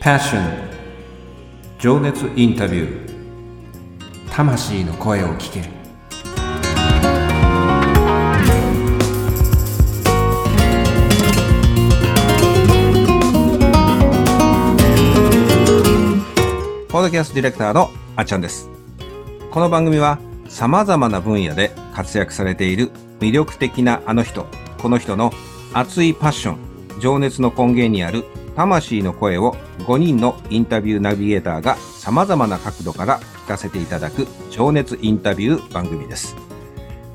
Passion. 情熱インタビュー。魂の声を聞け。るポッドキャストディレクターのあっちゃんです。この番組はさまざまな分野で活躍されている魅力的なあの人この人の熱いパッション情熱の根源にある魂の声を5人のインタビューナビゲーターが様々な角度から聞かせていただく情熱インタビュー番組です。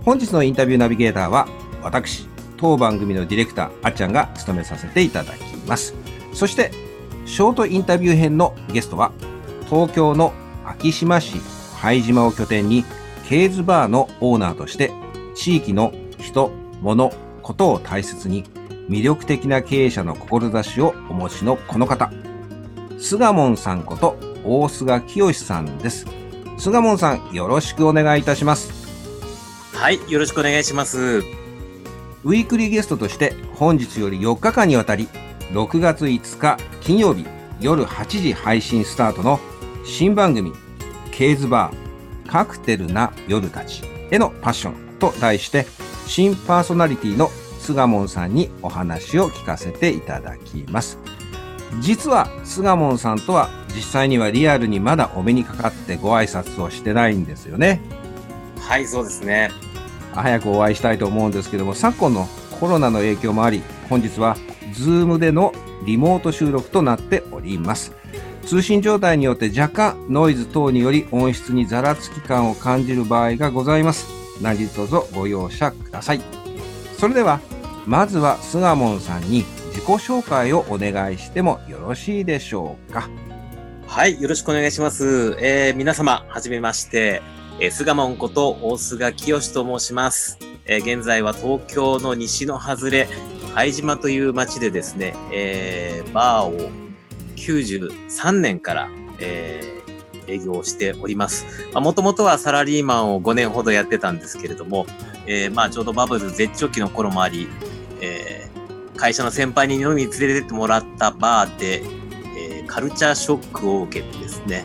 本日のインタビューナビゲーターは私、当番組のディレクターあっちゃんが務めさせていただきます。そして、ショートインタビュー編のゲストは東京の昭島市拝島を拠点にケーズバーのオーナーとして地域の人、物、ことを大切に魅力的な経営者の志をお持ちのこの方、菅門さんこと大菅清さんです。菅門さん、よろしくお願いいたします。はい、よろしくお願いします。ウィークリーゲストとして本日より4日間にわたり、6月5日金曜日夜8時配信スタートの新番組、ケーズバー、カクテルな夜たちへのパッションと題して、新パーソナリティの菅門さんにお話を聞かせていただきます。実は菅門さんとは実際にはリアルにまだお目にかかってご挨拶をしてないんですよね。はい、そうですね。早くお会いしたいと思うんですけども、昨今のコロナの影響もあり、本日は Zoom でのリモート収録となっております。通信状態によって若干ノイズ等により音質にざらつき感を感じる場合がございます。何卒ご容赦ください。それではまずは菅門さんに自己紹介をお願いしてもよろしいでしょうか？はい、よろしくお願いします。えー、皆様、はじめまして、えー、菅門こと大菅清と申します。えー、現在は東京の西の外れ、拝島という町でですね、えー、バーを93年から、えー、営業しております。もともとはサラリーマンを5年ほどやってたんですけれども、えー、まあちょうどバブル絶頂期の頃もあり、えー、会社の先輩に飲みに連れてってもらったバーで、えー、カルチャーショックを受けてですね、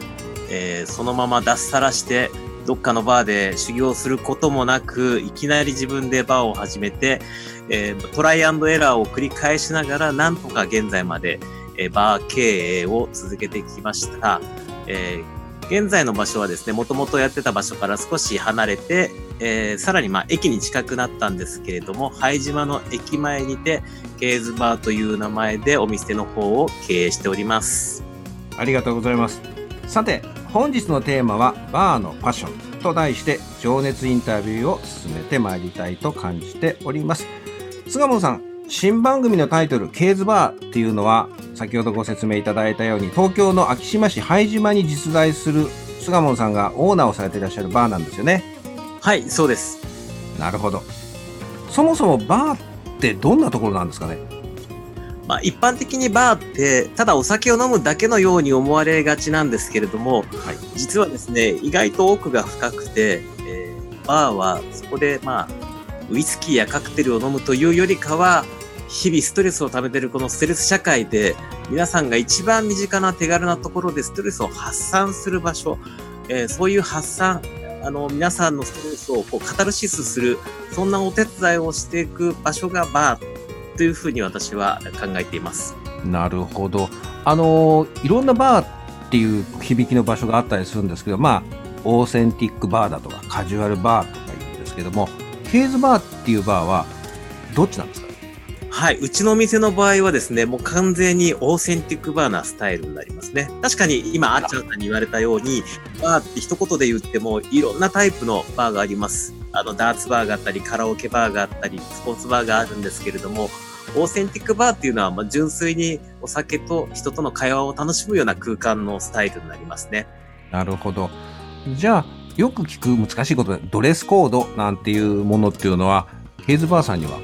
えー、そのまま脱サラして、どっかのバーで修行することもなく、いきなり自分でバーを始めて、えー、トライアンドエラーを繰り返しながら、なんとか現在まで、えー、バー経営を続けてきました。えー現在の場所はですね、もともとやってた場所から少し離れて、えー、さらにまあ駅に近くなったんですけれども、拝島の駅前にて、ケーズバーという名前でお店の方を経営しております。ありがとうございます。さて、本日のテーマは、バーのパッションと題して、情熱インタビューを進めてまいりたいと感じております。菅本さん、新番組のタイトル、ケーズバーっていうのは、先ほどご説明いただいたように、東京の昭島市拝島に実在する菅門さんがオーナーをされていらっしゃるバーなんですよね。はい、そうです。なるほど。そもそもバーってどんなところなんですかね？まあ、一般的にバーってただお酒を飲むだけのように思われがちなんですけれども、はい、実はですね意外と奥が深くて、えー、バーはそこでまあウイスキーやカクテルを飲むというよりかは日々ストレスを溜めてるこのストレス社会で、皆さんが一番身近な手軽なところでストレスを発散する場所、えー、そういう発散、あの、皆さんのストレスをこうカタルシスする、そんなお手伝いをしていく場所がバーというふうに私は考えています。なるほど。あの、いろんなバーっていう響きの場所があったりするんですけど、まあ、オーセンティックバーだとか、カジュアルバーとか言うんですけども、ケーズバーっていうバーは、どっちなんですか？はい。うちのお店の場合はですね、もう完全にオーセンティックバーなスタイルになりますね。確かに今、あっちゃんさんに言われたように、バーって一言で言っても、いろんなタイプのバーがあります。あの、ダーツバーがあったり、カラオケバーがあったり、スポーツバーがあるんですけれども、オーセンティックバーっていうのは、まあ、純粋にお酒と人との会話を楽しむような空間のスタイルになりますね。なるほど。じゃあ、よく聞く難しいことで、ドレスコードなんていうものっていうのは、ケーズバーさんには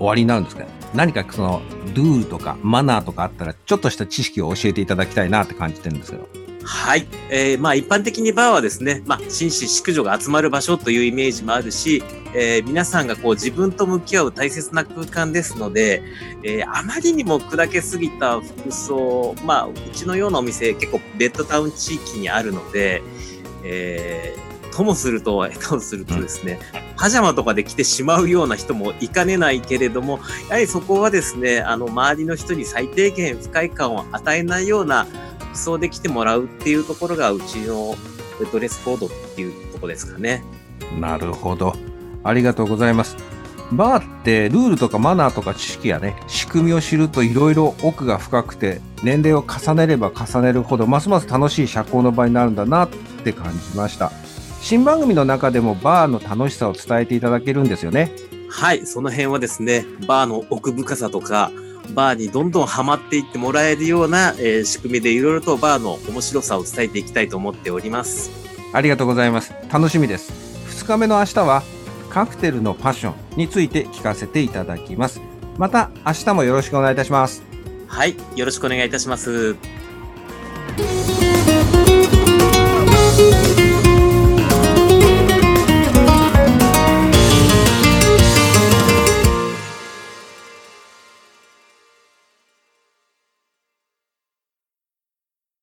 終わりになるんですかね何かそのルールとかマナーとかあったらちょっとした知識を教えていただきたいなって感じてるんですけどはい。えー、まあ一般的にバーはですね、まあ紳士、淑女が集まる場所というイメージもあるし、えー、皆さんがこう自分と向き合う大切な空間ですので、えー、あまりにも砕けすぎた服装、まあうちのようなお店結構ベッドタウン地域にあるので、えー、ともすると、下手をするとですね、パジャマとかで着てしまうような人もいかねないけれども、やはりそこはですね、あの、周りの人に最低限不快感を与えないような服装で来てもらうっていうところが、うちのドレスコードっていうところですかね。なるほど。ありがとうございます。バーってルールとかマナーとか知識やね、仕組みを知るといろいろ奥が深くて、年齢を重ねれば重ねるほど、ますます楽しい社交の場になるんだなって感じました。新番組の中でもバーの楽しさを伝えていただけるんですよね。はい、その辺はですね、バーの奥深さとか、バーにどんどんハマっていってもらえるような、えー、仕組みでいろいろとバーの面白さを伝えていきたいと思っております。ありがとうございます。楽しみです。2日目の明日はカクテルのパッションについて聞かせていただきます。また明日もよろしくお願いいたします。はい、よろしくお願いいたします。